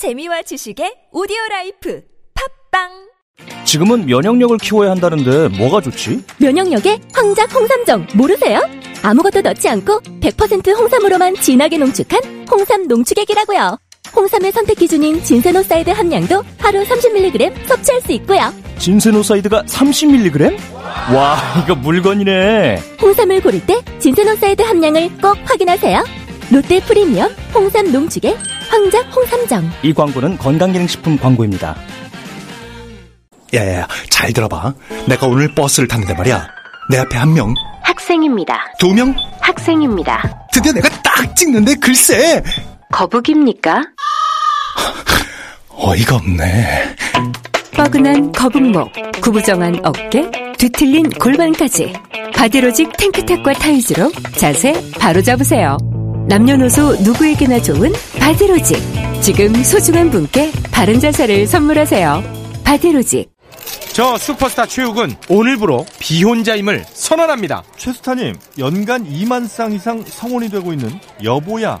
재미와 지식의 오디오 라이프 팟빵 지금은 면역력을 키워야 한다는데 뭐가 좋지? 면역력에 황작 홍삼정 모르세요? 아무것도 넣지 않고 100% 홍삼으로만 진하게 농축한 홍삼 농축액이라고요. 홍삼의 선택 기준인 진세노사이드 함량도 하루 30mg 섭취할 수 있고요. 진세노사이드가 30mg? 와, 이거 물건이네. 홍삼을 고를 때 진세노사이드 함량을 꼭 확인하세요. 롯데 프리미엄 홍삼 농축액 황작 홍삼정. 이 광고는 건강기능식품 광고입니다. 야야야, 잘 들어봐. 내가 오늘 버스를 탔는데 말이야. 내 앞에 한 명, 학생입니다. 두 명, 학생입니다. 드디어 내가 딱 찍는데 글쎄! 거북입니까? 어이가 없네. 뻐근한 거북목, 구부정한 어깨, 뒤틀린 골반까지 바디로직 탱크탑과 타이즈로 자세 바로 잡으세요. 남녀노소 누구에게나 좋은 바디로직. 지금 소중한 분께 바른 자세를 선물하세요. 바디로직. 저 슈퍼스타 최욱은 오늘부로 비혼자임을 선언합니다. 최스타님, 연간 2만 쌍 이상 성원이 되고 있는 여보야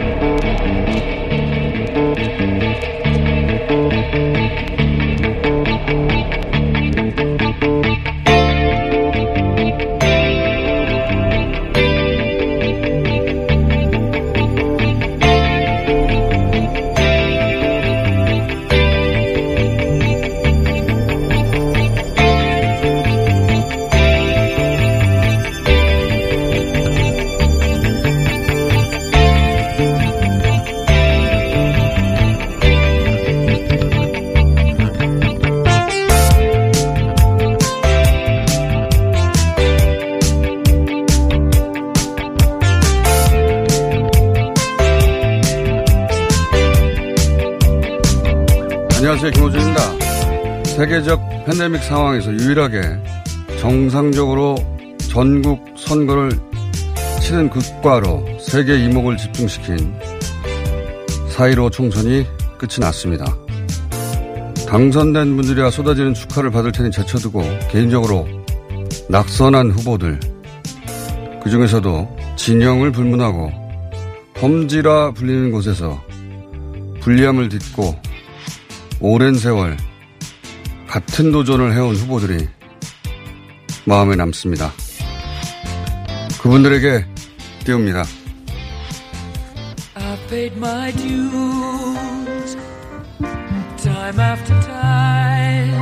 팬데믹 상황에서 유일하게 정상적으로 전국 선거를 치른 국가로 세계 이목을 집중시킨 4.15 총선이 끝이 났습니다. 당선된 분들이야 쏟아지는 축하를 받을 테니 제쳐두고 개인적으로 낙선한 후보들 그 중에서도 진영을 불문하고 험지라 불리는 곳에서 불리함을 딛고 오랜 세월 같은 도전을 해온 후보들이 마음에 남습니다. 그분들에게 띄웁니다. I've paid my dues time after time.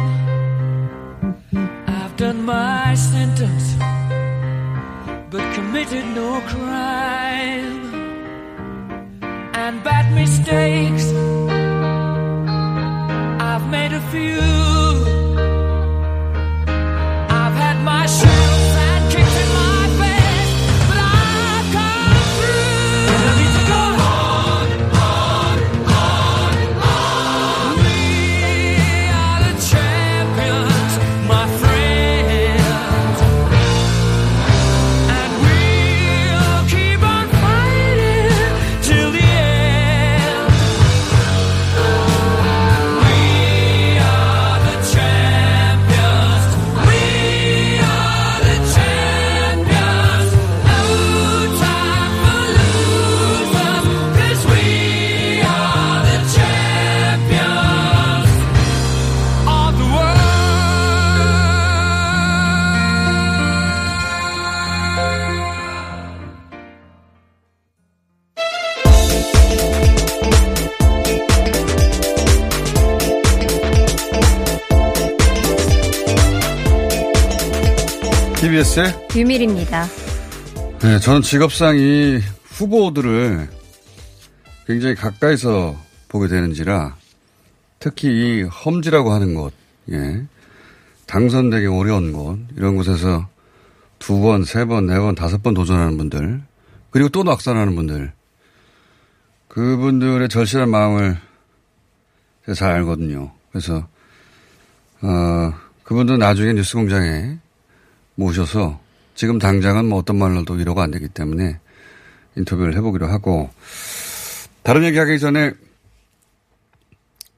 I've done my sentence, but committed no crime. And bad mistakes, I've made a few. TBS의 유밀입니다. 네, 저는 직업상 이 후보들을 굉장히 가까이서 보게 되는지라 특히 이 험지라고 하는 곳, 예, 당선되기 어려운 곳, 이런 곳에서 두 번, 세 번, 네 번, 다섯 번 도전하는 분들, 그리고 또 낙선하는 분들. 그분들의 절실한 마음을 제가 잘 알거든요. 그래서, 어, 그분들 나중에 뉴스 공장에 모셔서 지금 당장은 뭐 어떤 말로도 위로가 안 되기 때문에 인터뷰를 해보기로 하고 다른 얘기 하기 전에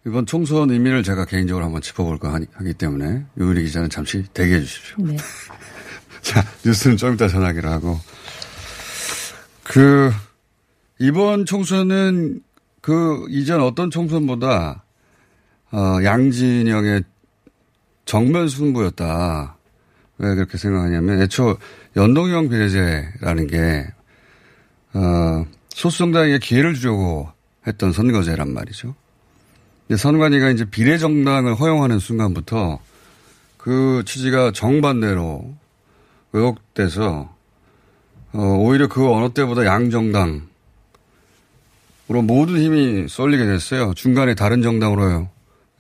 이번 총선 의미를 제가 개인적으로 한번 짚어볼까 하기 때문에 유일희 기자는 잠시 대기해 주십시오. 네. 자, 뉴스는 좀 이따 전하기로 하고. 그, 이번 총선은 그 이전 어떤 총선보다, 어, 양진영의 정면 승부였다. 왜 그렇게 생각하냐면, 애초 연동형 비례제라는 게, 어, 소수정당에게 기회를 주려고 했던 선거제란 말이죠. 근데 선관위가 이제 비례정당을 허용하는 순간부터 그 취지가 정반대로 왜곡돼서 어, 오히려 그 어느 때보다 양정당으로 모든 힘이 쏠리게 됐어요. 중간에 다른 정당으로요.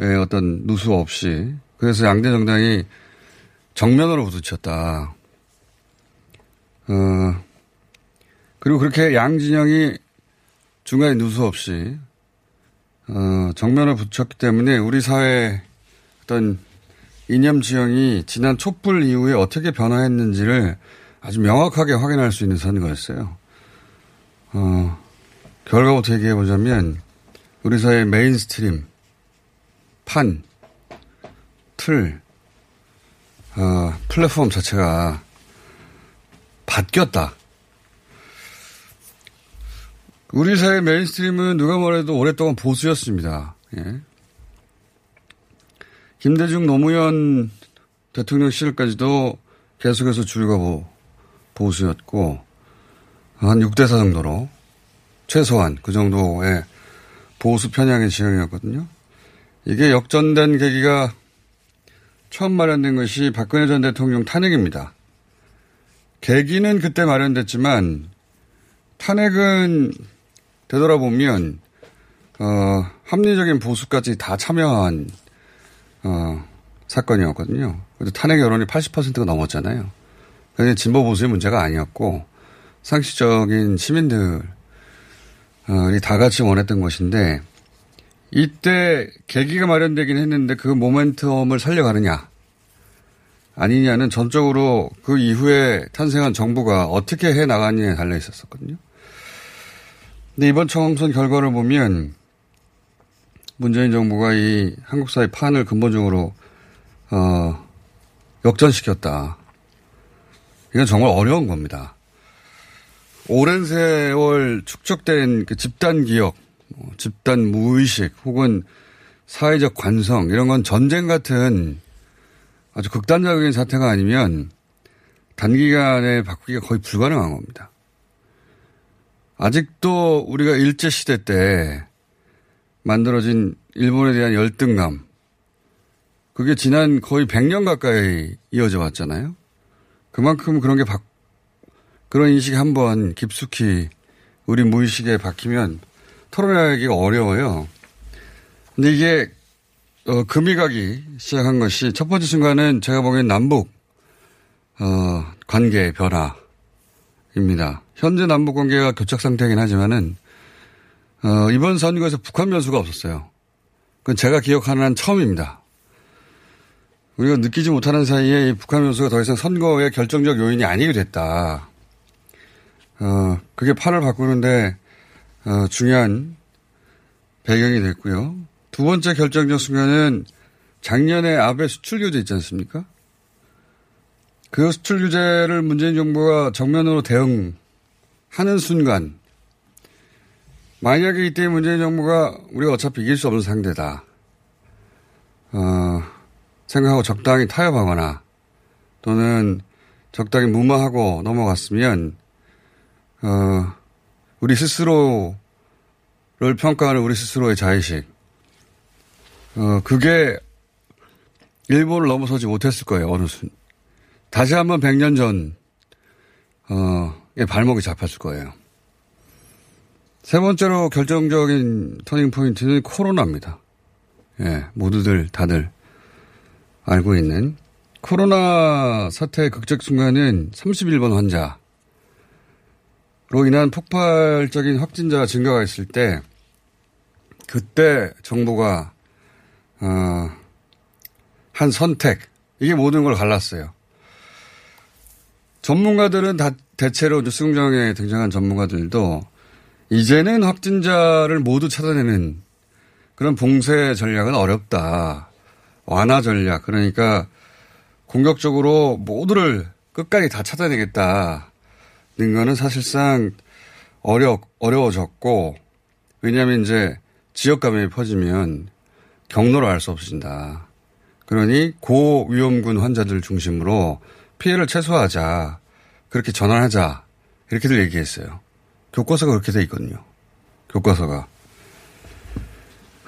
예, 어떤 누수 없이. 그래서 양대 정당이 정면으로 부딪혔다. 어, 그리고 그렇게 양진영이 중간에 누수 없이 어, 정면을 붙였기 때문에 우리 사회 어떤 이념 지형이 지난 촛불 이후에 어떻게 변화했는지를 아주 명확하게 확인할 수 있는 선거였어요. 어, 결과부터 얘기해 보자면 우리 사회 mainstream, 판, 틀, 어, 플랫폼 자체가 바뀌었다. 우리 사회 mainstream은 누가 뭐래도 오랫동안 보수였습니다. 예. 김대중 노무현 대통령 시절까지도 계속해서 주류가 보, 보수였고, 한 6대4 정도로, 최소한 그 정도의 보수 편향의 지형이었거든요. 이게 역전된 계기가 처음 마련된 것이 박근혜 전 대통령 탄핵입니다. 계기는 그때 마련됐지만, 탄핵은 되돌아보면, 어, 합리적인 보수까지 다 참여한 어, 사건이었거든요. 그래도 탄핵 여론이 80%가 넘었잖아요. 그게 진보 보수의 문제가 아니었고 상식적인 시민들이 다 같이 원했던 것인데 이때 계기가 마련되긴 했는데 그 모멘텀을 살려가느냐 아니냐는 전적으로 그 이후에 탄생한 정부가 어떻게 해 나가느냐에 달려 있었었거든요. 근데 이번 총선 결과를 보면 문재인 정부가 이 한국 사회 판을 근본적으로 어, 역전시켰다. 이건 정말 어려운 겁니다. 오랜 세월 축적된 그 집단 기억, 뭐 집단 무의식 혹은 사회적 관성 이런 건 전쟁 같은 아주 극단적인 사태가 아니면 단기간에 바꾸기가 거의 불가능한 겁니다. 아직도 우리가 일제시대 때 만들어진 일본에 대한 열등감. 그게 지난 거의 100년 가까이 이어져 왔잖아요. 그만큼 그런 게 바, 그런 인식이 한번 깊숙이 우리 무의식에 박히면 털어내기가 어려워요. 근데 이게, 어, 금이 가기 시작한 것이 첫 번째 순간은 제가 보기엔 남북, 어, 관계 변화입니다. 현재 남북 관계가 교착 상태이긴 하지만은 어, 이번 선거에서 북한 변수가 없었어요. 그건 제가 기억하는 한 처음입니다. 우리가 느끼지 못하는 사이에 이 북한 변수가 더 이상 선거의 결정적 요인이 아니게 됐다. 어, 그게 판을 바꾸는데, 어, 중요한 배경이 됐고요. 두 번째 결정적 순간은 작년에 아베 수출 규제 있지 않습니까? 그 수출 규제를 문재인 정부가 정면으로 대응하는 순간, 만약에 이때 문재인 정부가 우리가 어차피 이길 수 없는 상대다. 어, 생각하고 적당히 타협하거나 또는 적당히 무마하고 넘어갔으면, 어, 우리 스스로를 평가하는 우리 스스로의 자의식. 어, 그게 일본을 넘어서지 못했을 거예요, 어느 순. 다시 한번 100년 전, 어, 의 발목이 잡혔을 거예요. 세 번째로 결정적인 터닝 포인트는 코로나입니다. 예, 모두들 다들 알고 있는 코로나 사태의 극적 순간은 31번 환자. 인한 폭발적인 확진자 증가가 있을 때 그때 정부가 어, 한 선택 이게 모든 걸 갈랐어요. 전문가들은 다 대체로 이제 수영장에 등장한 전문가들도 이제는 확진자를 모두 찾아내는 그런 봉쇄 전략은 어렵다. 완화 전략. 그러니까 공격적으로 모두를 끝까지 다 찾아내겠다 는 거는 사실상 어려, 어려워졌고, 왜냐하면 이제 지역 감염이 퍼지면 경로를 알 수 없어진다. 그러니 고위험군 환자들 중심으로 피해를 최소화하자. 그렇게 전환하자. 이렇게들 얘기했어요. 교과서가 그렇게 돼 있거든요. 교과서가.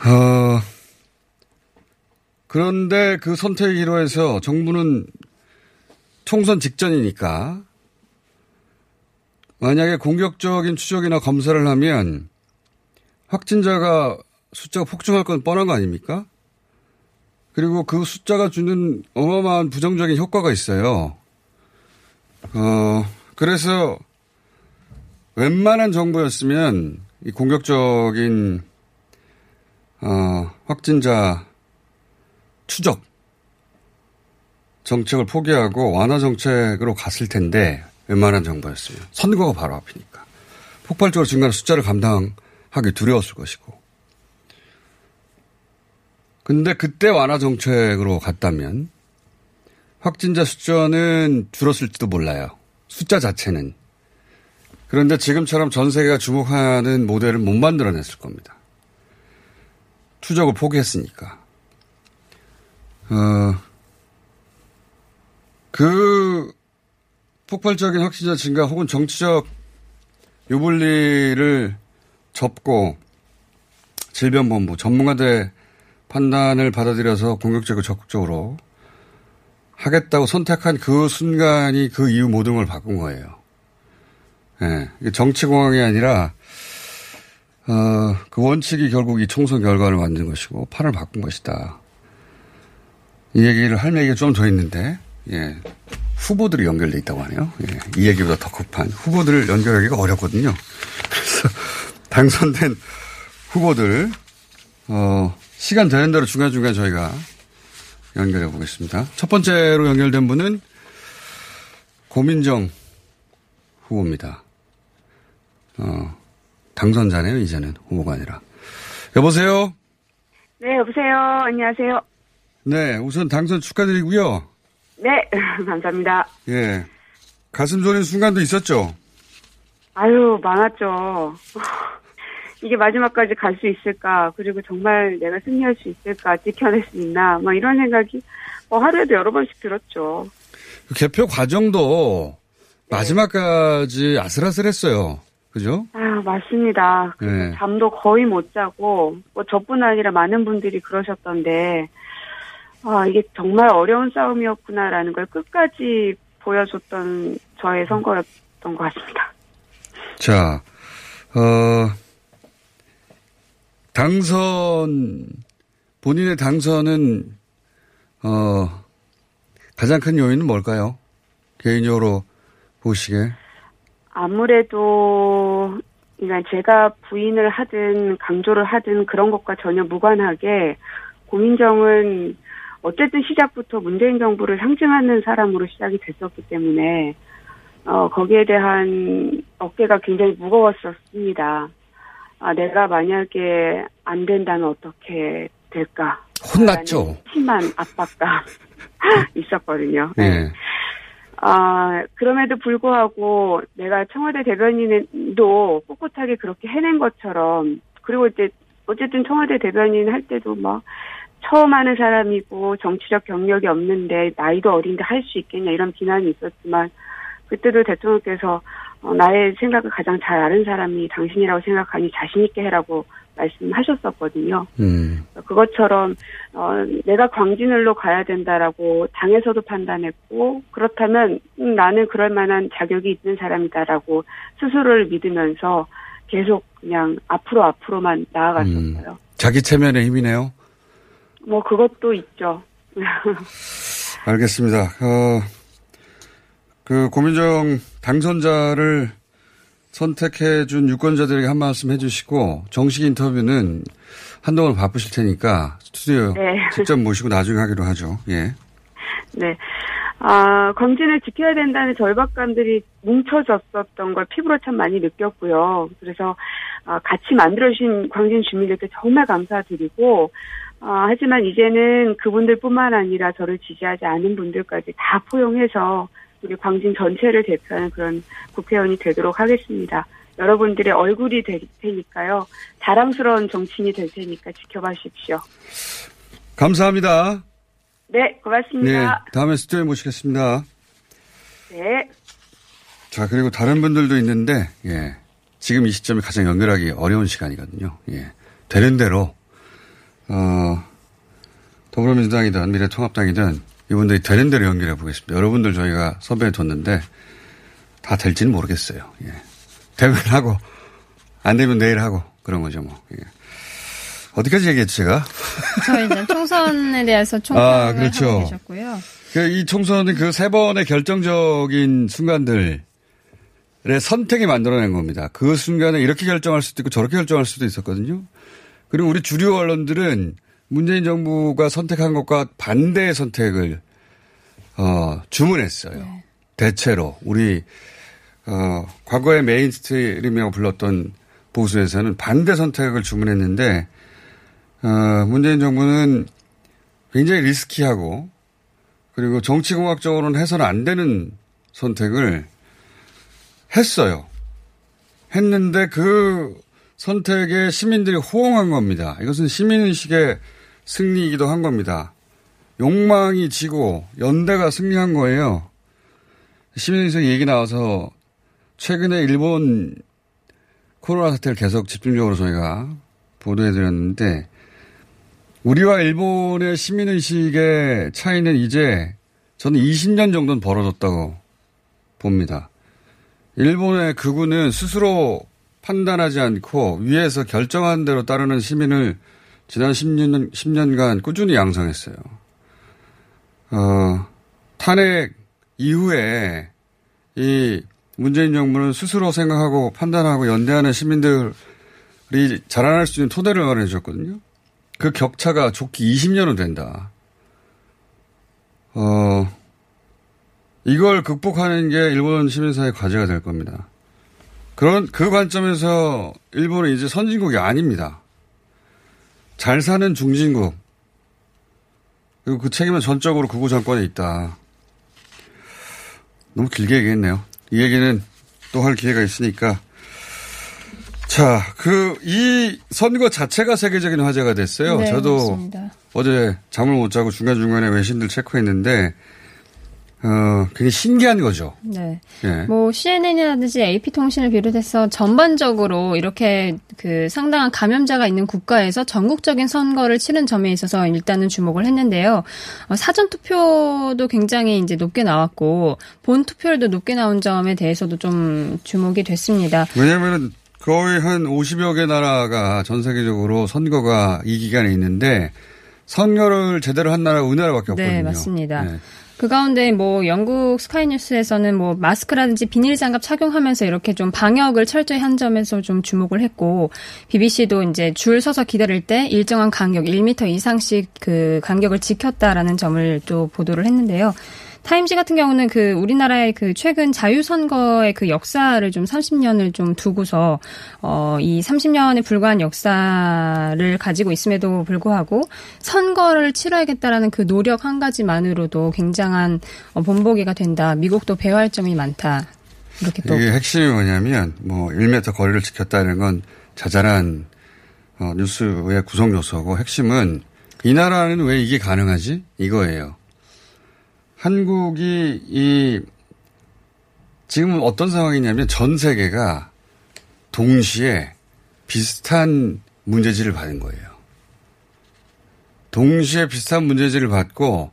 어, 그런데 그 선택의 기로에서 정부는 총선 직전이니까 만약에 공격적인 추적이나 검사를 하면 확진자가 숫자가 폭증할 건 뻔한 거 아닙니까? 그리고 그 숫자가 주는 어마어마한 부정적인 효과가 있어요. 어, 그래서 웬만한 정부였으면 이 공격적인 어, 확진자 추적 정책을 포기하고 완화 정책으로 갔을 텐데 웬만한 정부였으면 선거가 바로 앞이니까 폭발적으로 증가하는 숫자를 감당하기 두려웠을 것이고 근데 그때 완화 정책으로 갔다면 확진자 숫자는 줄었을지도 몰라요. 숫자 자체는. 그런데 지금처럼 전 세계가 주목하는 모델을 못 만들어냈을 겁니다. 추적을 포기했으니까. 어, 그 폭발적인 확진자 증가 혹은 정치적 유불리를 접고 질병본부 전문가들 판단을 받아들여서 공격적이고 적극적으로 하겠다고 선택한 그 순간이 그 이후 모든 걸 바꾼 거예요. 예. 이게 정치공학이 아니라, 어, 그 원칙이 결국 이 총선 결과를 만든 것이고, 판을 바꾼 것이다. 이 얘기를 할 얘기가 좀 더 있는데, 예. 후보들이 연결돼 있다고 하네요. 예. 이 얘기보다 더 급한 후보들을 연결하기가 어렵거든요. 그래서 당선된 후보들, 어, 시간 되는 대로 중간중간 저희가 연결해 보겠습니다. 첫 번째로 연결된 분은 고민정 후보입니다. 어, 당선자네요, 이제는 후보가 아니라. 여보세요? 네, 여보세요. 안녕하세요. 네, 우선 당선 축하드리고요. 네, 감사합니다. 예. 가슴 졸인 순간도 있었죠? 아유, 많았죠. 이게 마지막까지 갈 수 있을까? 그리고 정말 내가 승리할 수 있을까? 지켜낼 수 있나? 뭐 이런 생각이 뭐 하루에도 여러 번씩 들었죠. 그 개표 과정도 네. 마지막까지 아슬아슬했어요. 그죠? 아, 맞습니다. 네. 잠도 거의 못 자고, 뭐 저뿐 아니라 많은 분들이 그러셨던데, 아, 이게 정말 어려운 싸움이었구나라는 걸 끝까지 보여줬던 저의 선거였던 것 같습니다. 자, 어, 당선, 본인의 당선은, 어, 가장 큰 요인은 뭘까요? 개인적으로 보시기에. 아무래도 그러니까 제가 부인을 하든 강조를 하든 그런 것과 전혀 무관하게 고민정은 어쨌든 시작부터 문재인 정부를 상징하는 사람으로 시작이 됐었기 때문에 어 거기에 대한 어깨가 굉장히 무거웠었습니다. 아 내가 만약에 안 된다면 어떻게 될까? 혼났죠? 심한 압박감 있었거든요. 예. 아, 그럼에도 불구하고 내가 청와대 대변인도 꿋꿋하게 그렇게 해낸 것처럼, 그리고 이제, 어쨌든 청와대 대변인 할 때도 막, 처음 하는 사람이고 정치적 경력이 없는데 나이도 어린데 할 수 있겠냐 이런 비난이 있었지만 그때도 대통령께서 어, 나의 생각을 가장 잘 아는 사람이 당신이라고 생각하니 자신 있게 해라고 말씀하셨었거든요. 음. 그것처럼 어, 내가 광진을로 가야 된다라고 당에서도 판단했고 그렇다면 음, 나는 그럴 만한 자격이 있는 사람이다라고 스스로를 믿으면서 계속 그냥 앞으로 앞으로만 나아갔었어요. 자기 체면의 힘이네요. 뭐 그것도 있죠. 알겠습니다. 어, 그 고민정 당선자를 선택해준 유권자들에게 한 말씀 해주시고 정식 인터뷰는 한동안 바쁘실 테니까 스튜디오 네. 직접 모시고 나중에 하기로 하죠. 예. 네. 아, 광진을 지켜야 된다는 절박감들이 뭉쳐졌었던 걸 피부로 참 많이 느꼈고요. 그래서 아, 같이 만들어주신 광진 주민들께 정말 감사드리고, 아, 하지만 이제는 그분들뿐만 아니라 저를 지지하지 않은 분들까지 다 포용해서 우리 광진 전체를 대표하는 그런 국회의원이 되도록 하겠습니다. 여러분들의 얼굴이 될 테니까요. 자랑스러운 정치인이 될 테니까 지켜봐 주십시오. 감사합니다. 네, 네. 고맙습니다. 다음에 스튜디오에 모시겠습니다. 네. 자, 그리고 다른 분들도 있는데, 예. 지금 이 시점이 가장 연결하기 어려운 시간이거든요. 예. 되는 대로, 어, 더불어민주당이든 미래통합당이든 이분들이 되는 대로 연결해 보겠습니다. 여러분들 저희가 섭외해 뒀는데 다 될지는 모르겠어요. 예. 되면 하고, 안 되면 내일 하고, 그런 거죠, 뭐. 예. 어디까지 얘기했지, 제가? 저희 이제 총선에 대해서 아, 총평을 그렇죠. 하고 계셨고요. 그이 총선은 그 세 번의 결정적인 순간들의 선택이 만들어낸 겁니다. 그 순간에 이렇게 결정할 수도 있고 저렇게 결정할 수도 있었거든요. 그리고 우리 주류 언론들은 문재인 정부가 선택한 것과 반대의 선택을 어, 주문했어요. 대체로 우리 어, 과거의 mainstream이라고 불렀던 보수에서는 반대 선택을 주문했는데 어, 문재인 정부는 굉장히 risky하고 그리고 정치공학적으로는 해서는 안 되는 선택을 했어요. 했는데 그 선택에 시민들이 호응한 겁니다. 이것은 시민의식의 승리이기도 한 겁니다. 욕망이 지고 연대가 승리한 거예요. 시민의식 얘기 나와서 최근에 일본 코로나 사태를 계속 집중적으로 저희가 보도해드렸는데 우리와 일본의 시민의식의 차이는 이제 저는 20년 정도는 벌어졌다고 봅니다. 일본의 극우는 스스로 판단하지 않고 위에서 결정한 대로 따르는 시민을 지난 10년, 10년간 꾸준히 양성했어요. 어, 탄핵 이후에 이 문재인 정부는 스스로 생각하고 판단하고 연대하는 시민들이 자라날 수 있는 토대를 마련해 줬거든요. 그 격차가 좋기 20년은 된다. 어, 이걸 극복하는 게 일본 시민사회 과제가 될 겁니다. 그런, 그 관점에서 일본은 이제 선진국이 아닙니다. 잘 사는 중진국. 그리고 그 책임은 전적으로 극우 정권에 있다. 너무 길게 얘기했네요. 이 얘기는 또 할 기회가 있으니까. 자, 그, 이 선거 자체가 세계적인 화제가 됐어요. 네, 저도 맞습니다. 어제 잠을 못 자고 중간중간에 외신들 체크했는데, 어, 굉장히 신기한 거죠. 네. 예. 뭐 CNN이라든지 AP통신을 비롯해서 전반적으로 이렇게 그 상당한 감염자가 있는 국가에서 전국적인 선거를 치른 점에 있어서 일단은 주목을 했는데요. 어, 사전 투표도 굉장히 이제 높게 나왔고 본 투표율도 높게 나온 점에 대해서도 좀 주목이 됐습니다. 왜냐면은 거의 한 50여 개 나라가 전 세계적으로 선거가 이 기간에 있는데 선거를 제대로 한 나라가 우리나라밖에 없거든요. 네, 맞습니다. 네. 그 가운데 뭐 영국 스카이뉴스에서는 뭐 마스크라든지 비닐 장갑 착용하면서 이렇게 좀 방역을 철저히 한 점에서 좀 주목을 했고 BBC도 이제 줄 서서 기다릴 때 일정한 간격 1m 이상씩 그 간격을 지켰다라는 점을 또 보도를 했는데요. 타임지 같은 경우는 그 우리나라의 그 최근 자유선거의 그 역사를 좀 30년을 좀 두고서 어 이 30년에 불과한 역사를 가지고 있음에도 불구하고 선거를 치러야겠다라는 그 노력 한 가지만으로도 굉장한 어, 본보기가 된다. 미국도 배워할 점이 많다. 이렇게 또 이게 핵심이 뭐냐면 뭐 1m 거리를 지켰다는 건 자잘한 어, 뉴스의 구성 요소고 핵심은 이 나라는 왜 이게 가능하지? 이거예요. 한국이 이 지금은 어떤 상황이냐면 전 세계가 동시에 비슷한 문제지를 받은 거예요. 동시에 비슷한 문제지를 받고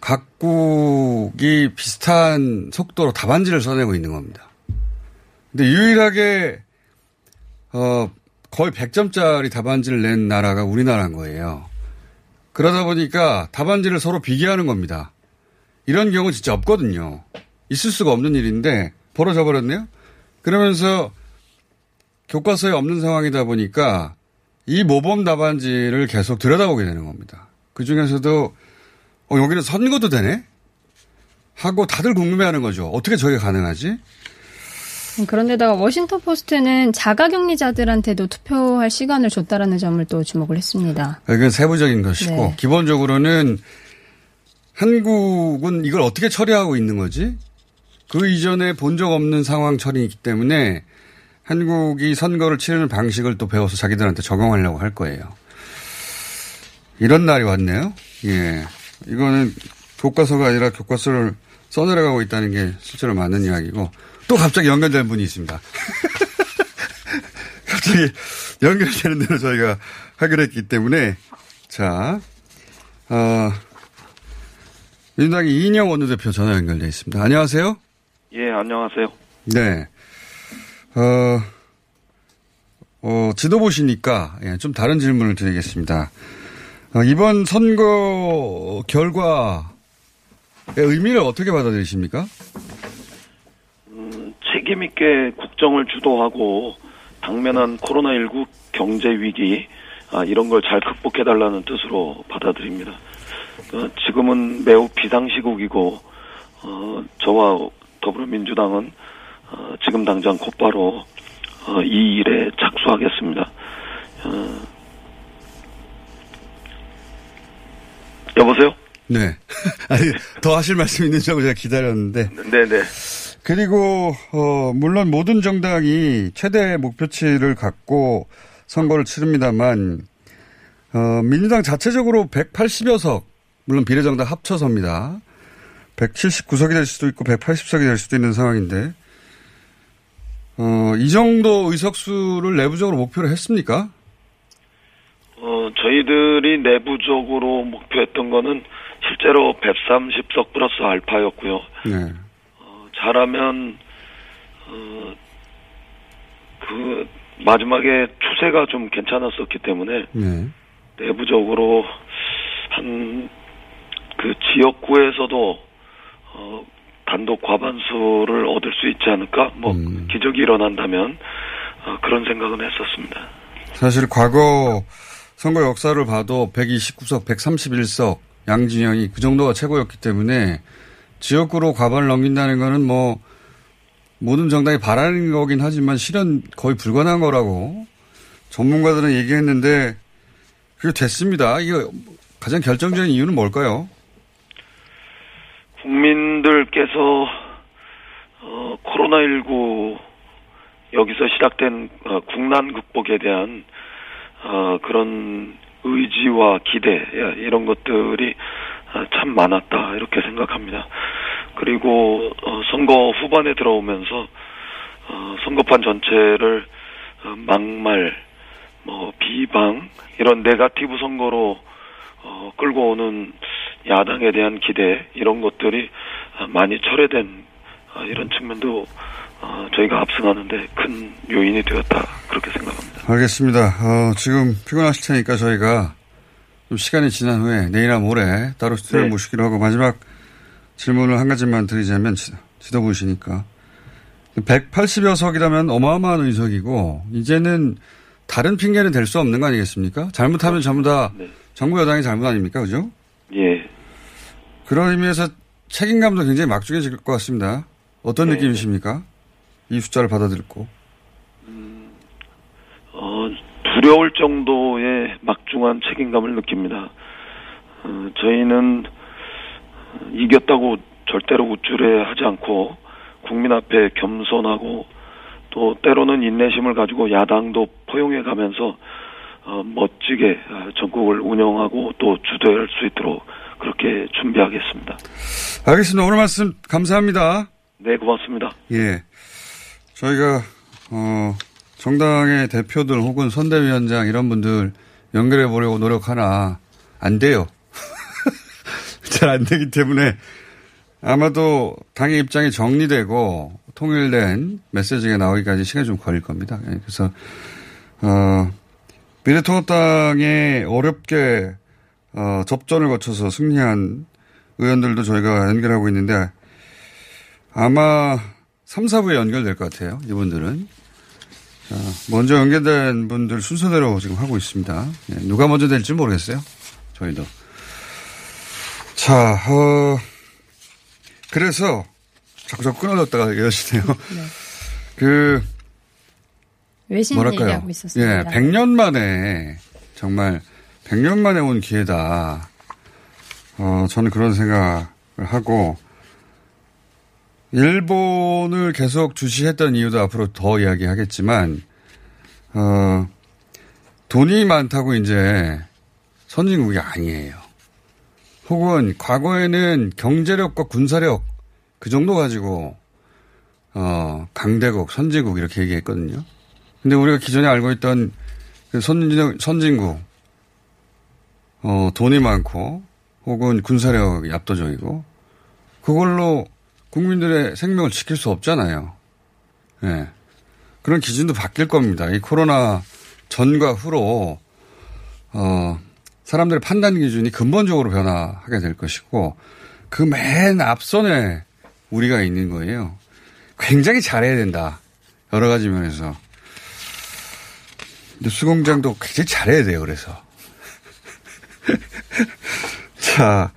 각국이 비슷한 속도로 답안지를 써내고 있는 겁니다. 근데 유일하게 어 거의 100점짜리 답안지를 낸 나라가 우리나라인 거예요. 그러다 보니까 답안지를 서로 비교하는 겁니다. 이런 경우 진짜 없거든요. 있을 수가 없는 일인데 벌어져 버렸네요. 그러면서 교과서에 없는 상황이다 보니까 이 모범 답안지를 계속 들여다보게 되는 겁니다. 그 중에서도 어, 여기는 선거도 되네? 하고 다들 궁금해하는 거죠. 어떻게 저게 가능하지? 그런데다가 워싱턴 포스트는 자가격리자들한테도 투표할 시간을 줬다라는 점을 또 주목을 했습니다. 이건 세부적인 것이고 네. 기본적으로는 한국은 이걸 어떻게 처리하고 있는 거지? 그 이전에 본 적 없는 상황 처리이기 때문에 한국이 선거를 치르는 방식을 또 배워서 자기들한테 적용하려고 할 거예요. 이런 날이 왔네요. 예. 이거는 교과서가 아니라 교과서를 써내려가고 있다는 게 실제로 맞는 이야기고 또 갑자기 연결된 분이 있습니다. 갑자기 연결되는 대로 저희가 하기로 했기 때문에 자, 어, 민주당의 이인영 원내대표 전화 연결돼 있습니다. 안녕하세요. 예, 안녕하세요. 네. 어, 어, 지도 보시니까 예, 좀 다른 질문을 드리겠습니다. 어, 이번 선거 결과의 의미를 어떻게 받아들이십니까? 책임 있게 국정을 주도하고 당면한 코로나19 경제 위기 아, 이런 걸 잘 극복해 달라는 뜻으로 받아들입니다. 어, 지금은 매우 비상시국이고 어, 저와 더불어민주당은 어, 지금 당장 곧바로 어, 이 일에 착수하겠습니다. 어, 여보세요? 네. 아니, 더 하실 말씀 있는 줄 알고 제가 기다렸는데. 네네. 그리고, 어, 물론 모든 정당이 최대 목표치를 갖고 선거를 치릅니다만, 어, 민주당 자체적으로 180여 석, 물론 비례정당 합쳐서입니다. 179석이 될 수도 있고 180석이 될 수도 있는 상황인데, 어, 이 정도 의석수를 내부적으로 목표로 했습니까? 어, 저희들이 내부적으로 목표했던 거는 실제로 130석 플러스 알파였고요. 네. 어, 잘하면 어, 그 마지막에 추세가 좀 괜찮았었기 때문에 네. 내부적으로 한그 지역구에서도 어, 단독 과반수를 얻을 수 있지 않을까? 뭐 기적이 일어난다면 어, 그런 생각은 했었습니다. 사실 과거 선거 역사를 봐도 129석, 131석 양진영이 그 정도가 최고였기 때문에 지역구로 과반을 넘긴다는 거는 뭐 모든 정당이 바라는 거긴 하지만 실현 거의 불가능한 거라고 전문가들은 얘기했는데 그게 됐습니다. 이거 가장 결정적인 이유는 뭘까요? 국민들께서 어, 코로나19 여기서 시작된 어, 국난 극복에 대한 어, 그런 의지와 기대 예, 이런 것들이 어, 참 많았다 이렇게 생각합니다. 그리고 어, 선거 후반에 들어오면서 어, 선거판 전체를 어, 막말, 뭐 비방 이런 네가티브 선거로 어, 끌고 오는 야당에 대한 기대 이런 것들이 어, 많이 철회된 어, 이런 측면도 어, 저희가 압승하는데 큰 요인이 되었다 그렇게 생각합니다. 알겠습니다. 어, 지금 피곤하실 테니까 저희가 좀 시간이 지난 후에 내일이나 모레 따로 스튜디오를 네. 모시기로 하고 마지막 질문을 한 가지만 드리자면 지- 지도부시니까 180여 석이라면 어마어마한 의석이고 이제는 다른 핑계는 될 수 없는 거 아니겠습니까? 잘못하면 전부 다 정부 여당이 잘못 아닙니까? 그죠? 예. 그런 의미에서 책임감도 굉장히 막중해질 것 같습니다. 어떤 네, 느낌이십니까? 이 숫자를 받아들고. 어, 두려울 정도의 막중한 책임감을 느낍니다. 어, 저희는 이겼다고 절대로 우쭐해 하지 않고 국민 앞에 겸손하고 또 때로는 인내심을 가지고 야당도 포용해 가면서 어, 멋지게 어, 전국을 운영하고 또 주도할 수 있도록 그렇게 준비하겠습니다. 알겠습니다. 오늘 말씀 감사합니다. 네, 고맙습니다. 예. 저희가, 어, 정당의 대표들 혹은 선대위원장 이런 분들 연결해 보려고 노력하나 안 돼요. 잘 안 되기 때문에 아마도 당의 입장이 정리되고 통일된 메시지가 나오기까지 시간이 좀 걸릴 겁니다. 예, 그래서, 어, 미래통합당에 어렵게, 어, 접전을 거쳐서 승리한 의원들도 저희가 연결하고 있는데 아마 3, 4부에 연결될 것 같아요. 이분들은. 자, 먼저 연결된 분들 순서대로 지금 하고 있습니다. 예, 누가 먼저 될지 모르겠어요. 저희도. 자, 어, 그래서 자꾸 자꾸 끊어졌다가 이러시네요. 그, 외신 뭐랄까요. 얘기하고 있었습니다. 예, 100년 만에, 정말 100년 만에 온 기회다. 어, 저는 그런 생각을 하고, 일본을 계속 주시했던 이유도 앞으로 더 이야기하겠지만, 어, 돈이 많다고 이제 선진국이 아니에요. 혹은 과거에는 경제력과 군사력 그 정도 가지고, 어, 강대국, 선진국 이렇게 얘기했거든요. 근데 우리가 기존에 알고 있던 그 선진, 선진국, 어, 돈이 많고, 혹은 군사력이 압도적이고, 그걸로 국민들의 생명을 지킬 수 없잖아요. 예. 그런 기준도 바뀔 겁니다. 이 코로나 전과 후로, 어, 사람들의 판단 기준이 근본적으로 변화하게 될 것이고, 그 맨 앞선에 우리가 있는 거예요. 굉장히 잘해야 된다. 여러 가지 면에서. 뉴스공장도 굉장히 잘해야 돼요, 그래서. 자,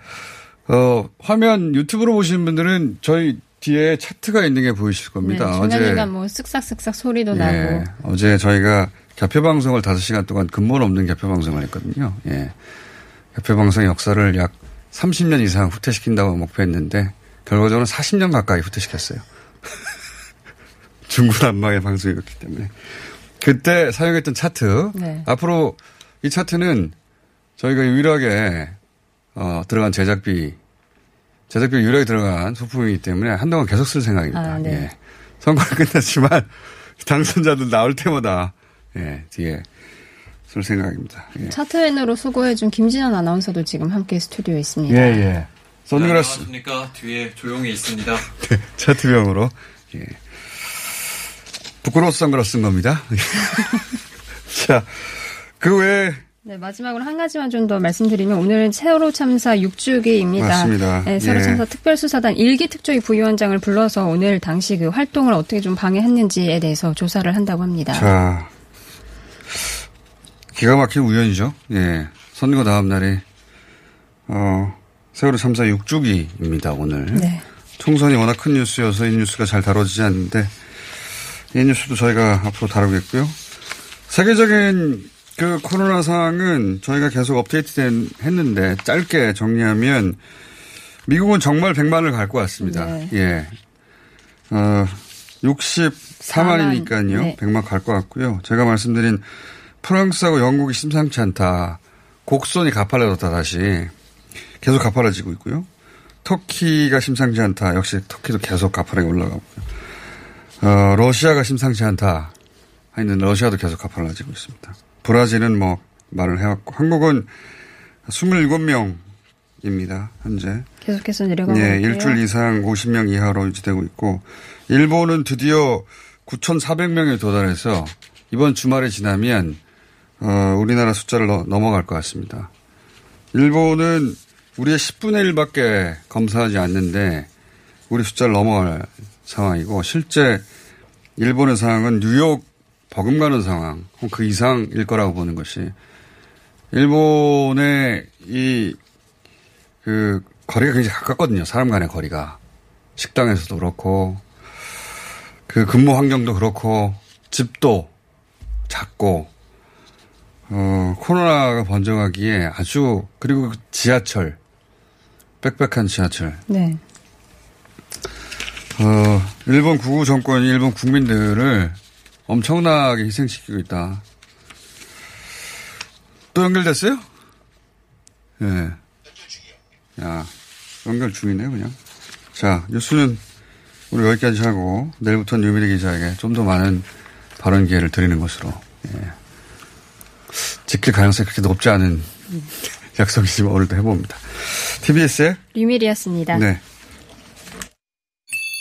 어, 화면 유튜브로 보시는 분들은 저희 뒤에 차트가 있는 게 보이실 네, 겁니다. 중간중간 뭐 쓱싹쓱싹 소리도 나고. 예, 어제 저희가 개표 방송을 5시간 동안 근본 없는 개표 방송을 했거든요. 예. 개표 방송 역사를 약 30년 이상 후퇴시킨다고 목표했는데 결과적으로 40년 가까이 후퇴시켰어요. 중구난방의 방송이었기 때문에. 그때 사용했던 차트. 네. 앞으로 이 차트는 저희가 유일하게 어, 들어간 제작비, 제작비 유일하게 들어간 소품이기 때문에 한동안 계속 쓸 생각입니다. 아, 네. 예. 선거가 끝났지만 당선자들 나올 때마다 예, 뒤에 쓸 생각입니다. 예. 차트맨으로 수고해준 김진현 아나운서도 지금 함께 스튜디오에 있습니다. 예, 예. 선글라스, 안녕하십니까. 뒤에 조용히 있습니다. 네, 차트병으로. 예. 부끄러워서 선글라스 쓴 겁니다. 자, 그 외에 네, 마지막으로 한 가지만 좀 더 말씀드리면 오늘은 세월호 참사 6주기입니다. 맞습니다. 네, 세월호 예. 참사 특별수사단 일기 특조위 부위원장을 불러서 오늘 당시 그 활동을 어떻게 좀 방해했는지에 대해서 조사를 한다고 합니다. 자, 기가 막힌 우연이죠. 예. 선거 다음 날이, 어, 세월호 참사 6주기입니다, 오늘. 네. 총선이 워낙 큰 뉴스여서 이 뉴스가 잘 다뤄지지 않는데, 이 뉴스도 저희가 앞으로 다루겠고요. 세계적인 그 코로나 상황은 저희가 계속 업데이트 된, 했는데, 짧게 정리하면, 미국은 정말 100만을 갈 것 같습니다. 네. 예. 어, 64만이니까요. 네. 100만 갈 것 같고요. 제가 말씀드린 프랑스하고 영국이 심상치 않다. 곡선이 가팔라졌다 다시. 계속 가팔라지고 있고요. 터키가 심상치 않다. 역시 터키도 계속 가파르게 올라가고요. 어, 러시아가 심상치 않다. 하여튼 러시아도 계속 가팔라지고 있습니다. 브라질은 뭐 말을 해왔고 한국은 27명입니다. 현재. 계속해서 내려가고 네, 있고요. 일주일 이상 50명 이하로 유지되고 있고 일본은 드디어 9,400명에 도달해서 이번 주말에 지나면 어, 우리나라 숫자를 너- 넘어갈 것 같습니다. 일본은 우리의 10분의 1밖에 검사하지 않는데 우리 숫자를 넘어갈 상황이고 실제 일본의 상황은 뉴욕 버금가는 상황, 그 이상일 거라고 보는 것이 일본의 이 그 거리가 굉장히 가깝거든요. 사람 간의 거리가 식당에서도 그렇고 그 근무 환경도 그렇고 집도 작고 어 코로나가 번져가기에 아주 그리고 그 지하철 빽빽한 지하철 네. 어, 일본 구구 정권이 일본 국민들을 엄청나게 희생시키고 있다. 또 연결됐어요? 예. 네. 야, 연결 중이네요, 그냥. 자, 뉴스는 우리 여기까지 하고, 내일부터는 유미래 기자에게 좀 더 많은 발언 기회를 드리는 것으로, 예. 지킬 가능성이 그렇게 높지 않은 약속이지만 오늘도 해봅니다. TBS의 류밀이었습니다. 네.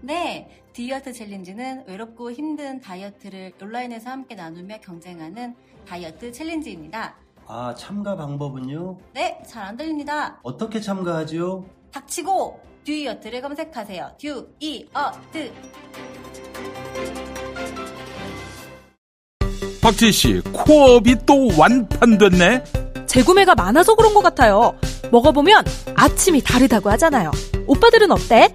네, 다이어트 챌린지는 외롭고 힘든 다이어트를 온라인에서 함께 나누며 경쟁하는 다이어트 챌린지입니다. 아, 참가 방법은요? 네, 잘 안 들립니다. 어떻게 참가하지요? 닥치고 듀이어트를 검색하세요. 듀이어트. 박지희 씨, 코업이 또 완판됐네? 재구매가 많아서 그런 것 같아요. 먹어보면 아침이 다르다고 하잖아요. 오빠들은 어때?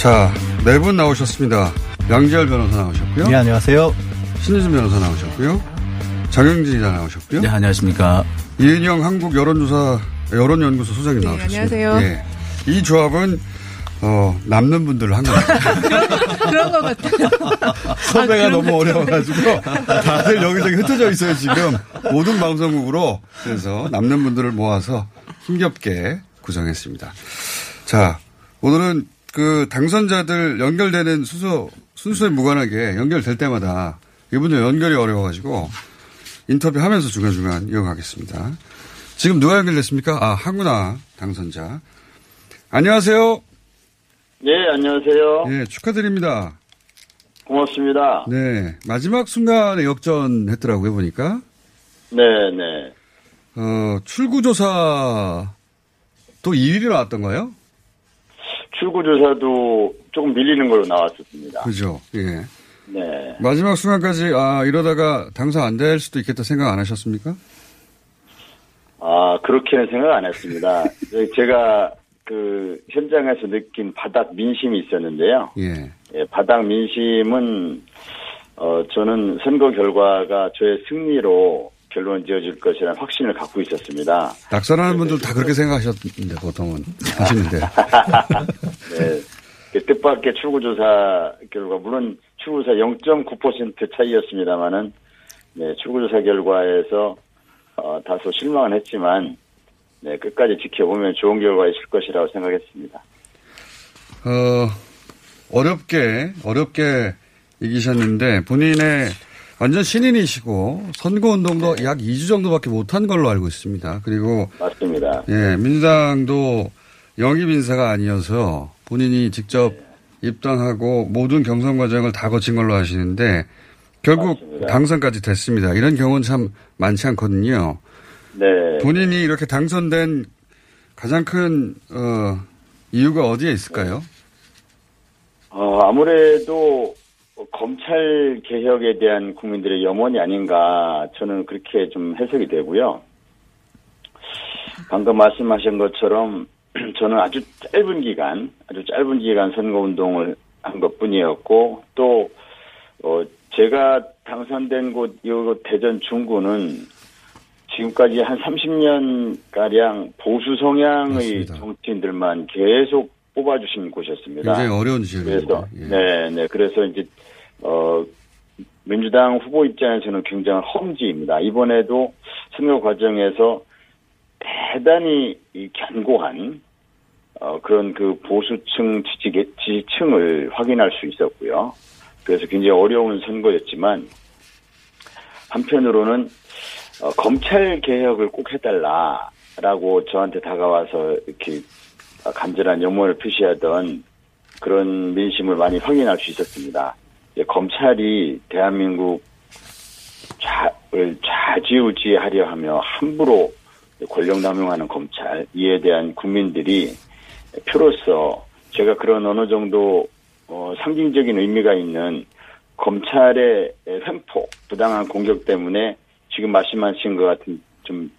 자, 네 분 나오셨습니다. 양지열 변호사 나오셨고요. 네, 안녕하세요. 신유진 변호사 나오셨고요. 장영진 기자 나오셨고요. 네, 안녕하십니까. 이은영 한국 여론조사 여론연구소 소장님 나오셨습니다. 안녕하세요. 예. 이 조합은 어, 남는 분들을 한 거예요. 그런 것 같아요. 섭외가 너무 어려워가지고 다들 여기저기 흩어져 있어요 지금 모든 방송국으로 그래서 남는 분들을 모아서 힘겹게 구성했습니다. 자 오늘은 그 당선자들 연결되는 순서 순서에 무관하게 연결될 때마다 이분들 연결이 어려워가지고 인터뷰하면서 중간중간 이어가겠습니다. 지금 누가 연결됐습니까? 아 하구나 당선자. 안녕하세요. 네, 안녕하세요. 예, 축하드립니다. 고맙습니다. 네. 마지막 순간에 역전했더라고요, 보니까. 네, 네. 어, 출구조사 또 2위로 나왔던가요? 출구조사도 조금 밀리는 걸로 나왔었습니다. 그죠. 예. 네. 마지막 순간까지, 아, 이러다가 당선 안될 수도 있겠다 생각 안 하셨습니까? 아, 그렇게는 생각 안 했습니다. 제가 그 현장에서 느낀 바닥 민심이 있었는데요. 예. 예, 바닥 민심은 어 저는 선거 결과가 저의 승리로 결론 지어질 것이라는 확신을 갖고 있었습니다. 낙선하는 분들 다 그렇게 생각하셨는데, 보통은. 하시는데. 네. 그 뜻밖의 출구조사 결과 물론 출구조사 0.9% 차이였습니다만은 네, 출구조사 결과에서 어, 다소 실망은 했지만 네, 끝까지 지켜보면 좋은 결과 있을 것이라고 생각했습니다. 어, 어렵게, 어렵게 이기셨는데, 본인의 완전 신인이시고, 선거운동도 약 2주 정도밖에 못한 걸로 알고 있습니다. 그리고, 맞습니다. 예, 민주당도 영입 인사가 아니어서 본인이 직접 입당하고 모든 경선 과정을 다 거친 걸로 아시는데, 결국 당선까지 됐습니다. 이런 경우는 참 많지 않거든요. 네. 본인이 이렇게 당선된 가장 큰, 어, 이유가 어디에 있을까요? 어, 아무래도 검찰 개혁에 대한 국민들의 염원이 아닌가 저는 그렇게 좀 해석이 되고요. 방금 말씀하신 것처럼 저는 아주 짧은 기간, 아주 짧은 기간 선거 운동을 한 것 뿐이었고 또, 어, 제가 당선된 곳, 이곳 대전 중구는 지금까지 한 30년 가량 보수 성향의 맞습니다. 정치인들만 계속 뽑아주신 곳이었습니다. 굉장히 어려운 지역입니다. 그래서 네, 네. 그래서 이제 어 민주당 후보 입장에서는 굉장한 험지입니다. 이번에도 선거 과정에서 대단히 이 견고한 어, 그런 그 보수층 지지, 지지층을 확인할 수 있었고요. 그래서 굉장히 어려운 선거였지만 한편으로는 어, 검찰 개혁을 꼭 해달라라고 저한테 다가와서 이렇게 간절한 염원을 표시하던 그런 민심을 많이 확인할 수 있었습니다. 검찰이 대한민국 좌를 좌지우지하려 하며 함부로 권력 남용하는 검찰 이에 대한 국민들이 표로서 제가 그런 어느 정도 어, 상징적인 의미가 있는 검찰의 횡포 부당한 공격 때문에 지금 말씀하신 것 같은 좀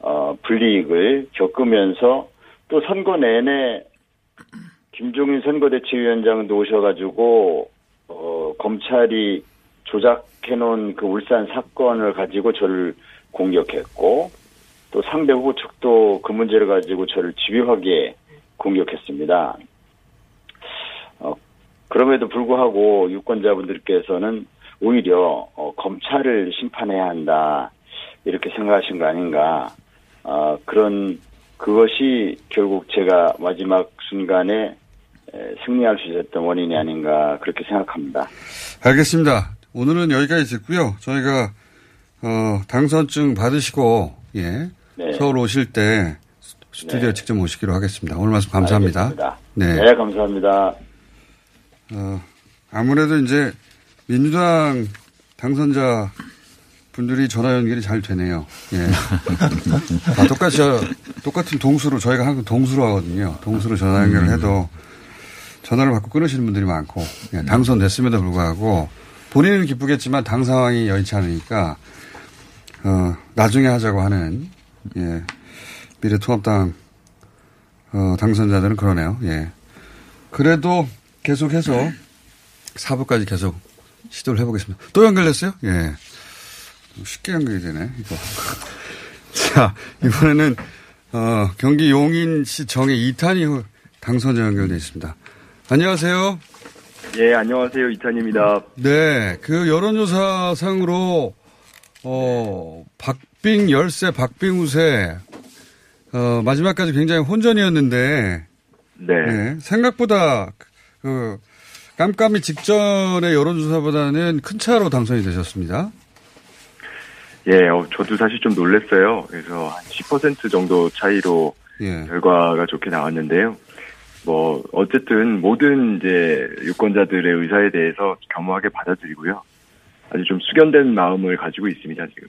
어, 불이익을 겪으면서 또 선거 내내 김종인 선거대책위원장도 오셔가지고 어, 검찰이 조작해놓은 그 울산 사건을 가지고 저를 공격했고 또 상대 후보 측도 그 문제를 가지고 저를 집요하게 공격했습니다. 어, 그럼에도 불구하고 유권자분들께서는 오히려 어, 검찰을 심판해야 한다 이렇게 생각하신 거 아닌가 어, 그런 그것이 결국 제가 마지막 순간에 에, 승리할 수 있었던 원인이 아닌가 그렇게 생각합니다. 알겠습니다. 오늘은 여기까지 듣고요. 저희가 어, 당선증 받으시고 예, 네. 서울 오실 때 스튜디오에 직접 모시기로 하겠습니다. 오늘 말씀 감사합니다. 네. 네, 감사합니다. 어, 아무래도 이제 민주당 당선자 분들이 전화 연결이 잘 되네요. 예. 다 똑같이, 똑같은 동수로, 저희가 항상 동수로 하거든요. 동수로 전화 연결을 해도 전화를 받고 끊으시는 분들이 많고, 예, 당선됐음에도 불구하고 본인은 기쁘겠지만 당 상황이 여의치 않으니까, 어, 나중에 하자고 하는, 예, 미래통합당, 어, 당선자들은 그러네요. 예. 그래도 계속해서 4부까지 계속 시도를 해보겠습니다. 또 연결됐어요? 예. 쉽게 연결이 되네, 이거. 자, 이번에는, 어, 경기 용인시 정의 이탄희 당선자 연결돼 있습니다. 안녕하세요. 예, 안녕하세요. 이탄입니다. 네, 그 여론조사상으로, 어, 박빙 열세, 박빙 우세, 어, 마지막까지 굉장히 혼전이었는데, 네. 생각보다, 그, 깜깜이 직전의 여론조사보다는 큰 차로 당선이 되셨습니다. 예, 어, 저도 사실 좀 놀랐어요. 그래서 한 10% 정도 차이로 예. 결과가 좋게 나왔는데요. 뭐, 어쨌든 모든 이제 유권자들의 의사에 대해서 겸허하게 받아들이고요. 아주 좀 숙연된 마음을 가지고 있습니다, 지금.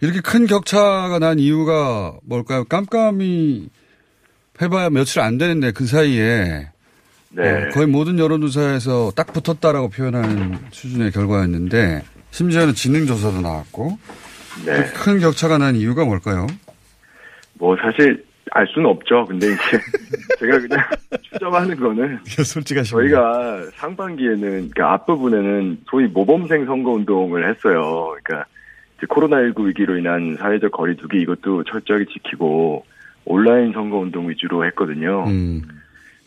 이렇게 큰 격차가 난 이유가 뭘까요? 깜깜이 해봐야 며칠 안 되는데 그 사이에 네. 어, 거의 모든 여론조사에서 딱 붙었다라고 표현하는 수준의 결과였는데 심지어는 지능조사도 나왔고 네. 큰 격차가 난 이유가 뭘까요? 뭐, 사실 알 수는 없죠. 근데 이제 제가 그냥 추정하는 거는 솔직하시네요. 저희가 상반기에는 그러니까 앞부분에는 소위 모범생 선거 운동을 했어요. 그러니까 이제 코로나19 위기로 인한 사회적 거리두기 이것도 철저하게 지키고 온라인 선거 운동 위주로 했거든요. 음,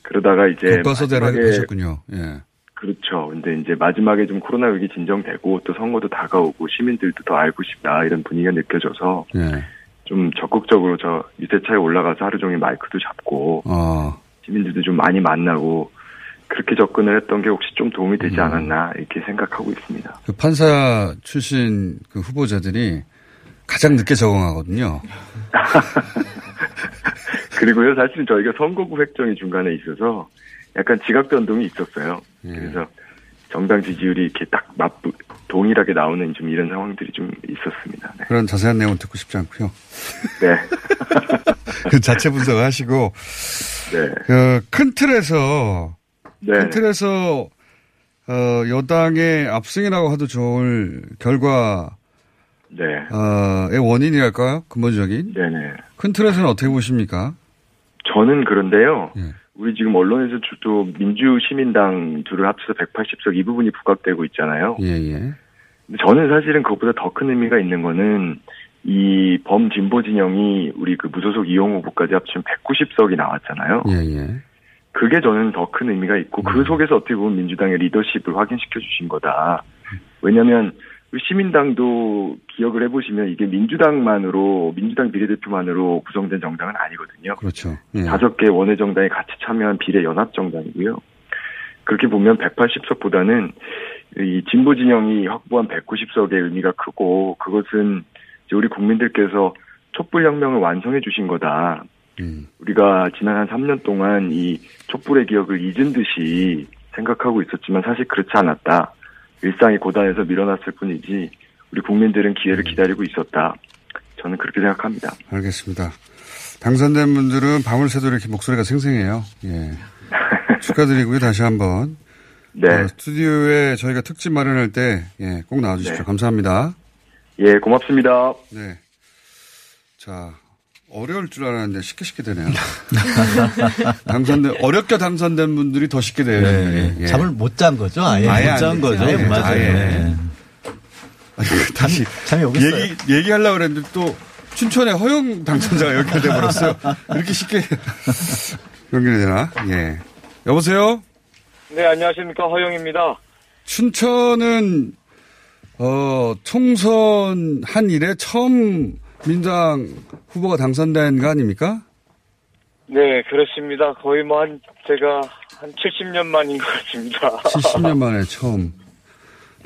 그러다가 이제 교과서대로 하셨군요. 예. 그렇죠. 근데 이제 마지막에 좀 코로나 위기 진정되고 또 선거도 다가오고 시민들도 더 알고 싶다 이런 분위기가 느껴져서 예. 좀 적극적으로 저 유세차에 올라가서 하루 종일 마이크도 잡고 어, 시민들도 좀 많이 만나고 그렇게 접근을 했던 게 혹시 좀 도움이 되지 않았나 이렇게 생각하고 있습니다. 그 판사 출신 그 후보자들이 가장 늦게 적응하거든요. 그리고요, 사실은 저희가 선거구 획정이 중간에 있어서 약간 지각 변동이 있었어요. 그래서 정당 지지율이 이렇게 딱 맞부, 동일하게 나오는 좀 이런 상황들이 좀 있었습니다. 네. 그런 자세한 내용은 듣고 싶지 않고요. 네. 그 자체 분석을 하시고 네. 그큰 틀에서 네. 큰 틀에서 어, 여당의 압승이라고 해도 좋을 결과의 네. 원인이랄까요? 근본적인. 네네. 큰 틀에서는 어떻게 보십니까? 저는 그런데요. 예. 우리 지금 언론에서 주도 민주시민당 둘을 합쳐서 180석 이 부분이 부각되고 있잖아요. 예, 예. 저는 사실은 그것보다 더 큰 의미가 있는 거는 이 범진보 진영이 우리 그 무소속 이용 후보까지 합치면 190석이 나왔잖아요. 예, 예. 그게 저는 더 큰 의미가 있고 그 속에서 어떻게 보면 민주당의 리더십을 확인시켜 주신 거다. 왜냐하면 그 시민당도 기억을 해보시면 이게 민주당만으로 민주당 비례대표만으로 구성된 정당은 아니거든요. 그렇죠. 예. 다섯 개 원외 정당이 같이 참여한 비례 연합 정당이고요. 그렇게 보면 180석보다는 이 진보 진영이 확보한 190석의 의미가 크고 그것은 이제 우리 국민들께서 촛불 혁명을 완성해 주신 거다. 우리가 지난 한 3년 동안 이 촛불의 기억을 잊은 듯이 생각하고 있었지만 사실 그렇지 않았다. 일상이 고단해서 밀어놨을 뿐이지 우리 국민들은 기회를 기다리고 있었다. 저는 그렇게 생각합니다. 알겠습니다. 당선된 분들은 밤을 새도 이렇게 목소리가 생생해요. 예. 축하드리고요. 다시 한번. 네. 어, 스튜디오에 저희가 특집 마련할 때, 예, 꼭 나와주십시오. 네. 감사합니다. 예, 고맙습니다. 네. 자, 어려울 줄 알았는데 쉽게 쉽게 되네요. 당선된, 어렵게 당선된 분들이 더 쉽게 돼요. 네. 예. 잠을 못 잔 거죠? 아예, 아예 못안 잔. 거죠. 아예, 맞아요. 아예. 네. 아니, 다시 잠이 오겠어요. 얘기 얘기하려고 그랬는데 또 춘천의 허용 당선자가 연결돼 버렸어요. 이렇게 쉽게 연결이 되나? 예. 여보세요. 네, 안녕하십니까. 허영입니다. 춘천은 어 총선 한 일에 처음 민주당 후보가 당선된 거 아닙니까? 네, 그렇습니다. 거의 뭐 한, 제가 한 70년 만인 것 같습니다. 70년 만에 처음.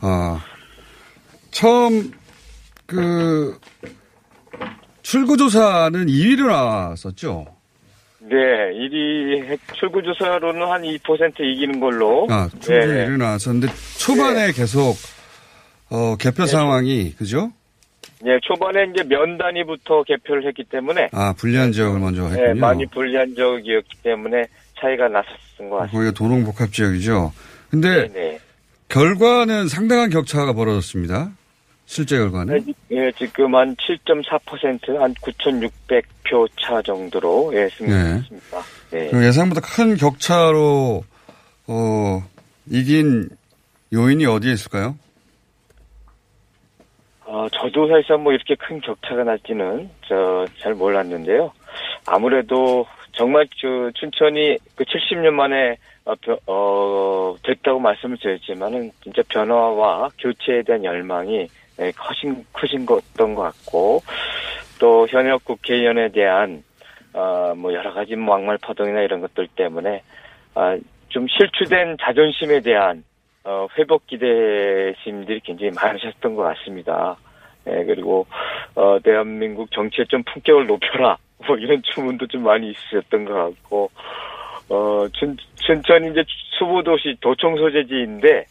아 처음 그 출구조사는 2위로 나왔었죠. 네, 1위 출구조사로는 한 2% 이기는 걸로. 아, 네. 출구조사로 나왔었는데 초반에 계속 어, 개표 상황이 그죠? 네, 초반에 이제 면 단위부터 개표를 했기 때문에. 아 불리한 지역을 먼저 했군요. 네, 많이 불리한 적이었기 때문에 차이가 났었던 것 같습니다. 거기가 도농복합 지역이죠. 근데 네. 결과는 상당한 격차가 벌어졌습니다. 실제 결과는. 예, 지금 한 7.4%, 한 9,600표 차 정도로, 예, 승리했습니다. 네. 그 예상보다 큰 격차로 어, 이긴 요인이 어디에 있을까요? 어, 저도 사실상 뭐 이렇게 큰 격차가 날지는 저 잘 몰랐는데요. 아무래도 정말 저 춘천이 그 70년 만에 어, 벼- 어, 됐다고 말씀을 드렸지만은 진짜 변화와 교체에 대한 열망이 예, 커진 크신 것던 것 같고 또 현역 국회의원에 대한 어, 뭐 여러 가지 뭐 막말 파동이나 이런 것들 때문에 아, 좀 실추된 자존심에 대한 어, 회복 기대심들이 굉장히 많으셨던 것 같습니다. 예, 그리고, 어, 대한민국 정치의 좀 품격을 높여라. 뭐 이런 주문도 좀 많이 있으셨던 것 같고, 어, 춘, 춘천이 이제 수보도시 도청 소재지인데,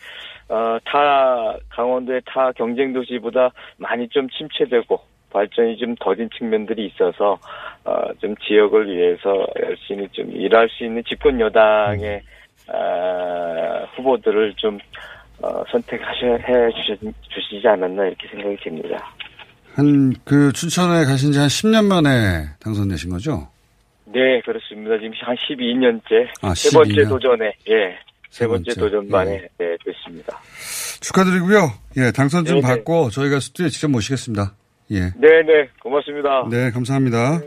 어, 타, 강원도의 타 경쟁 도시보다 많이 좀 침체되고, 발전이 좀 더딘 측면들이 있어서, 어, 좀 지역을 위해서 열심히 좀 일할 수 있는 집권 여당의, 아, 후보들을 좀, 어, 선택하셔, 해 주시, 주시지 않았나 이렇게 생각이 듭니다. 한그 춘천에 가신 지 한 10년 만에 당선되신 거죠? 네, 그렇습니다. 지금 한 12년째. 아, 세 번째 12년. 도전에, 예. 세 번째 번째, 도전 만에, 예. 네, 됐습니다. 축하드리고요. 예, 당선 좀 네네. 받고 저희가 스튜디오에 직접 모시겠습니다. 예. 네 네, 고맙습니다. 네, 감사합니다.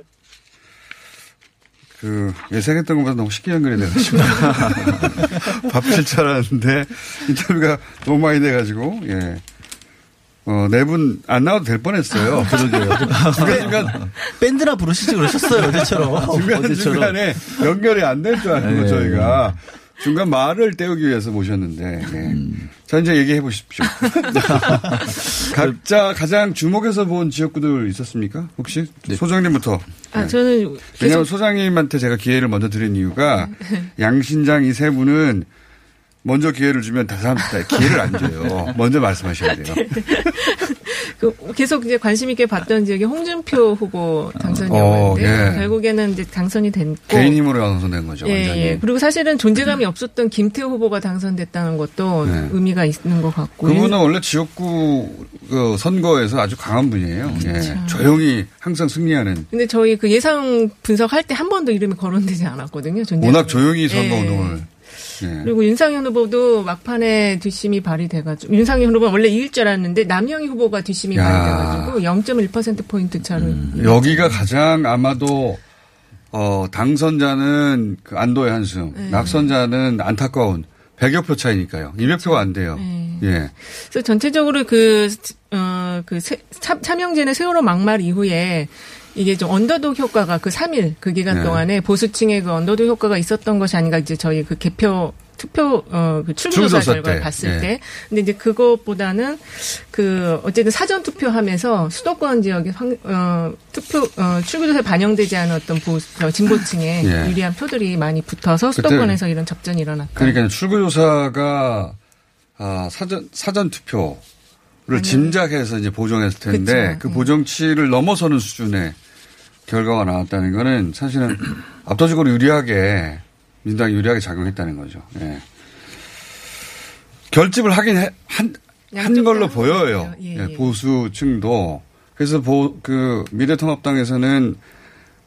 그 예상했던 것보다 너무 쉽게 연결이 돼가지고 바쁠 줄 알았는데 인터뷰가 너무 많이 돼가지고 예. 어, 네 분 안 나와도 될 뻔했어요. 그러게요. 중간중간 밴드나 부르시지 그러셨어요, 어제처럼. 중간. 중간에 연결이 안 될줄 알고 네. 저희가 중간 말을 때우기 위해서 모셨는데 예. 자 이제 얘기해 보십시오. 각자 가장 주목해서 본 지역구들 있었습니까? 혹시 소장님부터. 아, 저는 왜냐하면 소장님한테 제가 기회를 먼저 드린 이유가 양신장 이 세 분은 먼저 기회를 주면 다사람 기회를 안 줘요. 먼저 말씀하셔야 돼요. 그 계속 이제 관심 있게 봤던 지역이 홍준표 후보 당선이었는데 어, 예. 결국에는 이제 당선이 됐고 개인 힘으로 당선된 거죠. 예, 완전히. 예. 그리고 사실은 존재감이 없었던 김태호 후보가 당선됐다는 것도 네. 의미가 있는 것 같고 그분은 원래 지역구 그 선거에서 아주 강한 분이에요. 예. 조용히 항상 승리하는. 근데 저희 그 예상 분석할 때 한 번도 이름이 거론되지 않았거든요. 존재감이. 워낙 조용히 선거 예. 운동을. 예. 그리고 윤상현 후보도 막판에 뒷심이 발휘돼가지고 윤상현 후보는 원래 이길 줄 알았는데 남영희 후보가 뒷심이 야. 발휘돼가지고 0.1% 포인트 차로 음. 여기가 가장 아마도 어, 당선자는 그 안도의 한숨, 네. 낙선자는 안타까운 100여 표 차이니까요. 200표가 안 돼요. 네. 예. 그래서 전체적으로 그, 어, 그, 세- 참, 참영진의 세월호 막말 이후에 이게 좀 언더독 효과가 그 3일 그 기간 네. 동안에 보수층의 그 언더독 효과가 있었던 것이 아닌가 이제 저희 그 개표 투표 어그 출구조사 결과를 때. 봤을 예. 때 근데 이제 그것보다는 그 어쨌든 사전 투표하면서 수도권 지역의 황, 어 투표 어 출구조사에 반영되지 않은 어떤 보수 어, 진보층의 예. 유리한 표들이 많이 붙어서 수도권에서 이런 접전이 일어났다. 그러니까 출구조사가 아, 사전 사전 투표 를 짐작해서 이제 보정했을 텐데 그쵸. 그 예. 보정치를 넘어서는 수준의 결과가 나왔다는 거는 사실은 압도적으로 유리하게 민주당이 유리하게 작용했다는 거죠. 예. 결집을 하긴 해- 한, 한 걸로 보여요. 예, 예, 예. 보수층도. 그래서 보, 그 미래통합당에서는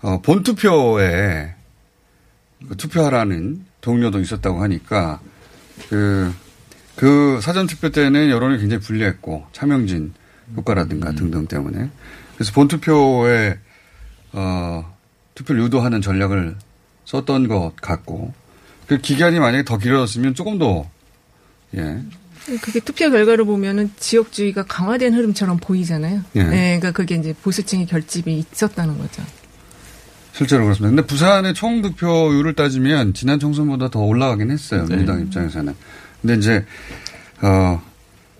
어, 본투표에 그 투표하라는 동료도 있었다고 하니까 그, 그 사전투표 때는 여론이 굉장히 불리했고 차명진 효과라든가 등등 때문에 그래서 본투표에 어, 투표를 유도하는 전략을 썼던 것 같고 그 기간이 만약에 더 길어졌으면 조금 더 예. 그게 투표 결과를 보면은 지역주의가 강화된 흐름처럼 보이잖아요. 예. 네, 그러니까 그게 이제 보수층의 결집이 있었다는 거죠. 실제로 그렇습니다. 근데 부산의 총 득표율을 따지면 지난 총선보다 더 올라가긴 했어요. 민주당 입장에서는. 근데 이제 어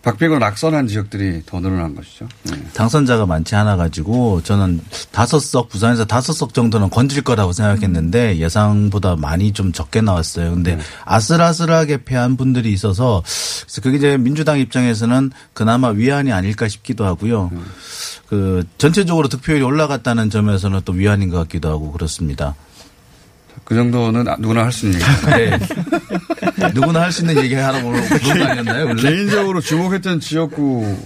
박빙으로 낙선한 지역들이 더 늘어난 것이죠. 네. 당선자가 많지 않아 가지고 저는 다섯 석 부산에서 다섯 석 정도는 건질 거라고 생각했는데 예상보다 많이 좀 적게 나왔어요. 근데 아슬아슬하게 패한 분들이 있어서 그래서 그게 이제 민주당 입장에서는 그나마 위안이 아닐까 싶기도 하고요. 그 전체적으로 득표율이 올라갔다는 점에서는 또 위안인 것 같기도 하고 그렇습니다. 그 정도는 누구나 할 수 있는 얘기죠. 네. 누구나 할 수 있는 얘기 하라고 그런 거 아니었나요? 원래? 개인적으로 주목했던 지역구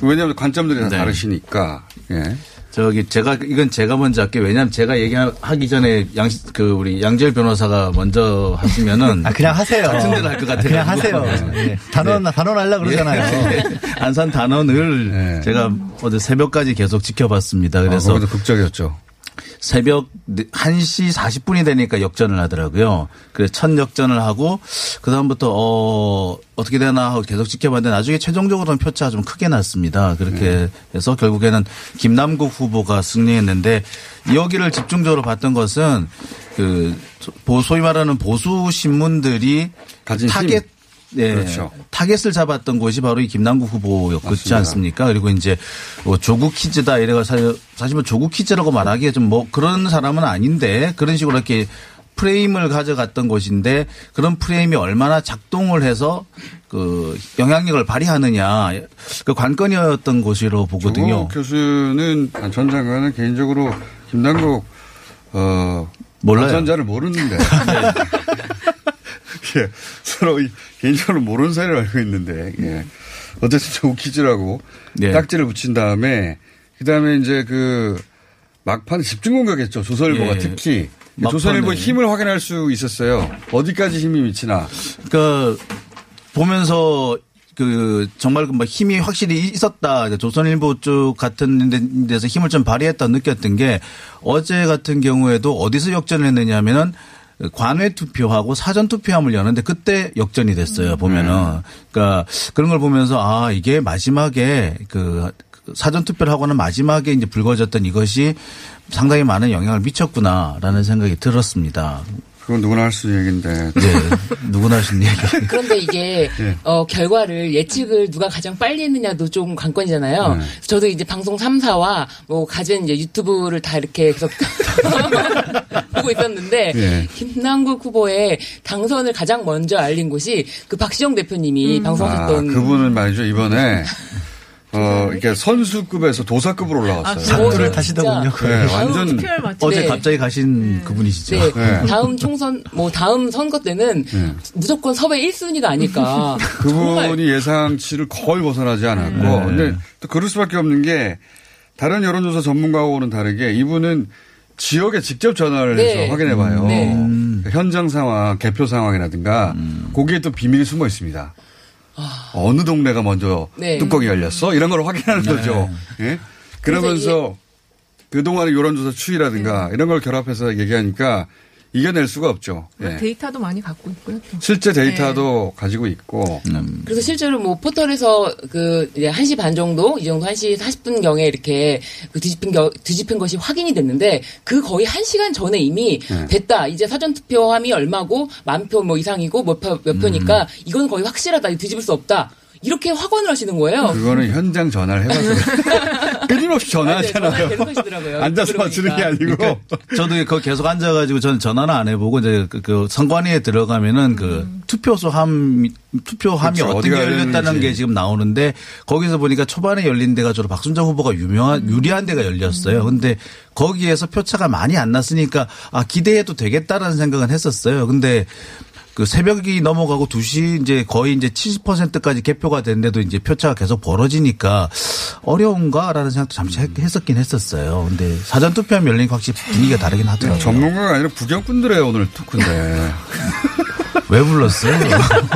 왜냐하면 관점들이 다 네. 다르시니까 예. 저기 제가 이건 제가 먼저 할게요. 왜냐하면 제가 얘기하기 전에 양그 우리 양재열 변호사가 먼저 하시면은 아, 그냥 하세요. 같은 데로 할것 같아요. 그냥 하세요. 예. 단원- 단원 하려고 그러잖아요. 네. 안산 단원을 제가 어제 새벽까지 계속 지켜봤습니다. 그래서 아, 거기도 극적이었죠. 새벽 1시 40분이 되니까 역전을 하더라고요. 그래서 첫 역전을 하고 그다음부터 어 어떻게 되나 하고 계속 지켜봤는데 나중에 최종적으로는 표차가 좀 크게 났습니다. 그렇게 해서 결국에는 김남국 후보가 승리했는데 여기를 집중적으로 봤던 것은 그 보- 소위 말하는 보수 신문들이 타겟 힘. 예, 그렇죠. 타겟을 잡았던 곳이 바로 이 김남국 후보였지 맞습니다. 않습니까? 그리고 이제 뭐 조국 키즈다 이래가 사실 사실 뭐 조국 키즈라고 말하기에 좀 뭐 그런 사람은 아닌데 그런 식으로 이렇게 프레임을 가져갔던 곳인데 그런 프레임이 얼마나 작동을 해서 그 영향력을 발휘하느냐 그 관건이었던 곳으로 보거든요. 교수는 아, 전 장관은 개인적으로 김남국 어 몰라요. 당선자를 모르는데 예, 서로 이- 개인적으로 모르는 사이를 알고 있는데 예. 어쨌든 조국 퀴즈라고 네. 딱지를 붙인 다음에 그 다음에 이제 그 막판 집중 공격했죠 조선일보가 예. 특히 막판에. 조선일보 힘을 확인할 수 있었어요 어디까지 힘이 미치나 그러니까 보면서 그 정말 그뭐 힘이 확실히 있었다. 조선일보 쪽 같은 데- 데서 힘을 좀 발휘했다 느꼈던 게 어제 같은 경우에도 어디서 역전을 했느냐 하면은 관외 투표하고 사전 투표함을 여는데 그때 역전이 됐어요. 보면은 그러니까 그런 걸 보면서 아 이게 마지막에 그 사전 투표를 하고는 마지막에 이제 불거졌던 이것이 상당히 많은 영향을 미쳤구나라는 생각이 들었습니다. 그건 누구나 할 수 있는 얘기인데 네, 누구나 할 수 있는 얘기. 그런데 이게 예. 어, 결과를 예측을 누가 가장 빨리 했느냐도 좀 관건이잖아요. 네. 저도 이제 방송 3사와 뭐 가진 이제 유튜브를 다 이렇게 계속 보고 있었는데 예. 김남국 후보의 당선을 가장 먼저 알린 곳이 그 박시영 대표님이 방송하셨던 아, 그분은 말이죠 이번에 어 이렇게 선수급에서 도사급으로 올라갔어요. 아, 상도를 타시더군요. 네, 완전 어제 네. 갑자기 가신 그분이시죠. 네, 다음 총선 뭐 다음 선거 때는 네. 무조건 섭외 1순위가 아닐까. 그분이 예상치를 거의 벗어나지 않았고, 네. 근데 또 그럴 수밖에 없는 게 다른 여론조사 전문가하고는 다르게 이분은 지역에 직접 전화를 네. 해서 확인해 봐요. 네. 그 현장 상황, 개표 상황이라든가 거기에 또 비밀이 숨어 있습니다. 어느 동네가 먼저 네. 뚜껑이 열렸어? 이런 걸 확인하는 거죠. 예? 그러면서 그동안의 여론조사 추이라든가 이런 걸 결합해서 얘기하니까 이겨낼 수가 없죠. 예. 데이터도 많이 갖고 있고요. 또. 실제 데이터도 가지고 있고. 그래서 실제로 뭐 포털에서 그 이제 1시 반 정도 이 정도 1시 40분 경에 이렇게 그 뒤집힌 겨, 뒤집힌 것이 확인이 됐는데 그 거의 1시간 전에 이미 네. 됐다. 이제 사전 투표함이 얼마고 만 표 뭐 이상이고 몇, 표, 몇 표니까 이건 거의 확실하다. 뒤집을 수 없다. 이렇게 확언을 하시는 거예요. 그거는 현장 전화를 해봐서 끊임없이 전화하잖아요. 전화 계속 하시더라고요. 앉아서 맞추는 게 아니고. 그러니까 저도 거기 계속 앉아가지고 저는 전화는 안 해보고 이제 그, 그 선관위에 들어가면은 그 투표소 함 투표함이 그렇죠. 어떻게 열렸다는. 게 지금 나오는데 거기서 보니까 초반에 열린 데가 주로 박순정 후보가 유명한 유리한 데가 열렸어요. 근데 거기에서 표차가 많이 안 났으니까 아 기대해도 되겠다라는 생각은 했었어요. 근데 그 새벽이 넘어가고 2시 이제 거의 이제 70%까지 개표가 됐는데도 이제 표차가 계속 벌어지니까 어려운가라는 생각도 잠시 했- 했었긴 했었어요. 근데 사전 투표하면 열리니까 확실히 분위기가 다르긴 하더라고요. 전문가가 아니라 부경꾼들의 오늘 토크인데. 왜 불렀어요?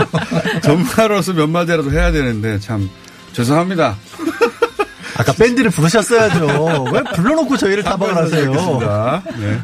전문가로서 몇 마디라도 해야 되는데 참 죄송합니다. 아까 밴드를 부르셨어야죠. 왜 불러놓고 저희를 타박을 하세요? 네.